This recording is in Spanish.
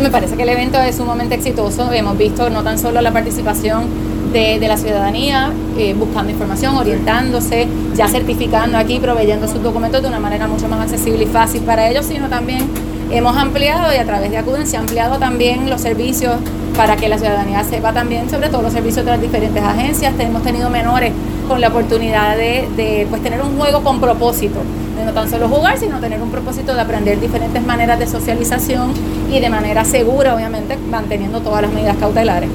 me parece que el evento es sumamente exitoso. Hemos visto no tan solo la participación de, la ciudadanía, eh, buscando información, orientándose, ya certificando aquí, proveyendo sus documentos de una manera mucho más accesible y fácil para ellos, sino también hemos ampliado y a través de Acuden se han ampliado también los servicios para que la ciudadanía sepa también sobre todos los servicios de las diferentes agencias. Hemos tenido menores con la oportunidad de, pues, tener un juego con propósito, no tan solo jugar, sino tener un propósito de aprender diferentes maneras de socialización y de manera segura, obviamente, manteniendo todas las medidas cautelares.